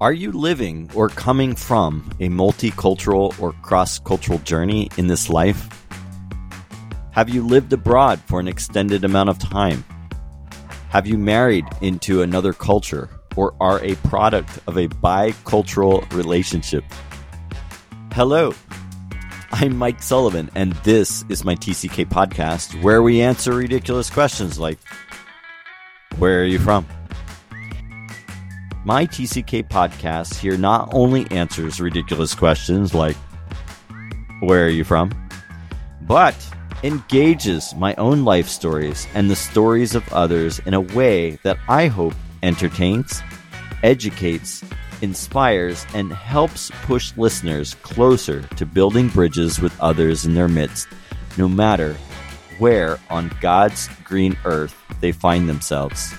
Are you living or coming from a multicultural or cross cultural journey in this life? Have you lived abroad for an extended amount of time? Have you married into another culture or are a product of a bicultural relationship? Hello, I'm Mike Sullivan, and this is my TCK podcast where we answer ridiculous questions like Where are you from? My TCK podcast here not only answers ridiculous questions like, Where are you from? but engages my own life stories and the stories of others in a way that I hope entertains, educates, inspires, and helps push listeners closer to building bridges with others in their midst, no matter where on God's green earth they find themselves.